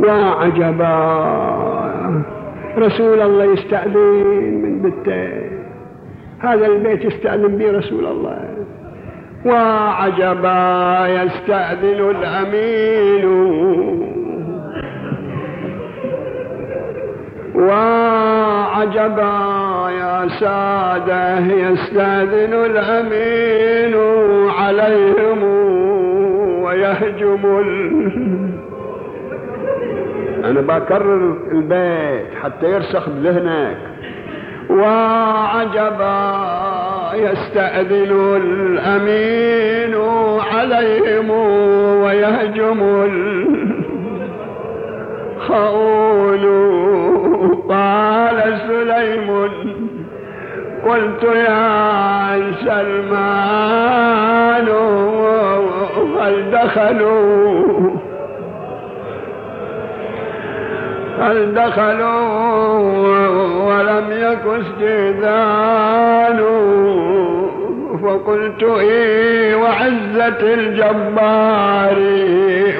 وعجبا رسول الله يستأذن من بيته هذا البيت يستأذن به رسول الله. وعجبا يستأذن الأمين. وعجبا يا سادة يستأذن الأمين عليهم ويهجم ال... أنا بكرر البيت حتى يرسخ بذهنك. وعجبا يستأذن الأمين عليهم ويهجم الخول قال سليم قلت يا سلمان هل دخلوا هل دخلوا ولم يك استئذان؟ فقلت إيه وعزة الجبار.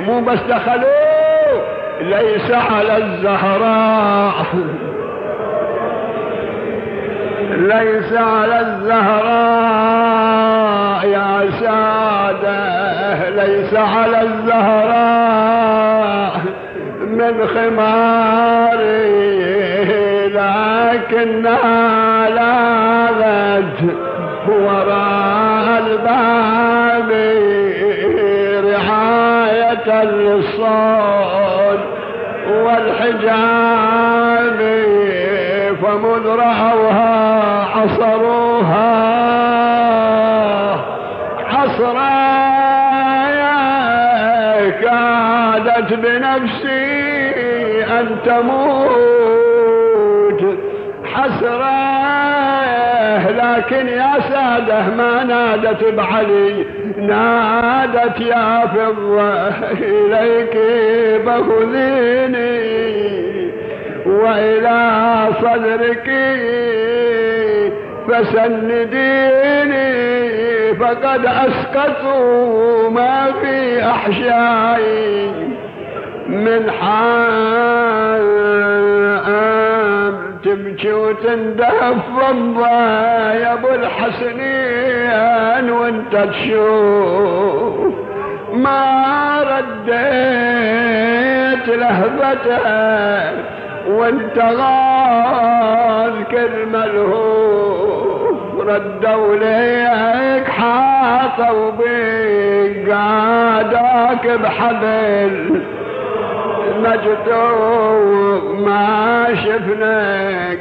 مو بس دخلوا ليس على الزهراء. ليس على الزهراء يا سادة ليس على الزهراء. من خماري لكنها لاذت وراء الباب رعاية للصوت والحجاب فمذ رأوها عصروها عصرا كادت بنفسي أن تموت حسرة لكن يا سادة ما نادت بعلي نادت يا فضة إليك بخذيني وإلى صدرك فسنديني فقد أسقطوا ما في أحشائي من حال تبكي وتندهب فضة يا أبو الحسنين وأنت تشوف ما رديت لهبته وأنت غاز كل ملهوف ردوا ليك حاطوا بيك قاداك بحبل. مجدوب ما شفنا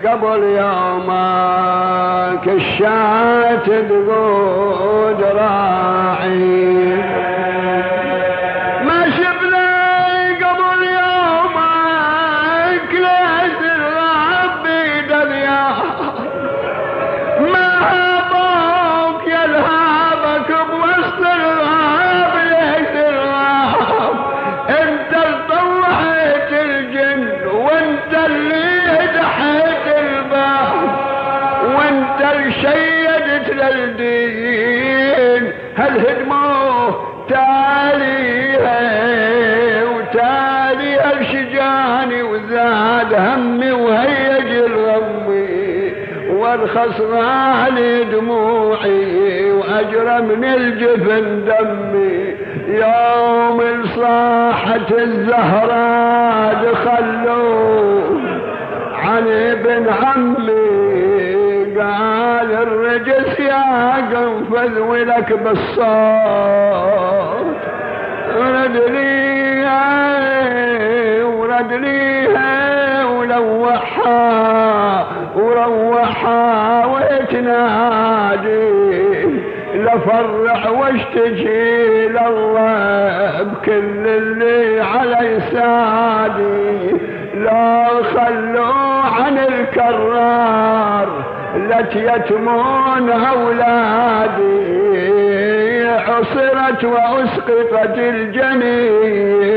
قبل يومك الشات تقود راعي. شيدت للدين هل هدموه تاليها وتالي الشجاني وزاد همي وهيج الغمي وارخص علي دموعي واجرى من الجفن دمي. يوم صاحت الزهراء دخلوا عن ابن عمي الرجس يا قنفذ ولك بالصوت رد لي ورد ليها ولوحها وروحها وتنادي لفرح واشتكي لله بكل اللي علي سادي لا خلوا عن الكرار. لت يتمون أولادي. عصرت وأسقطت الجنين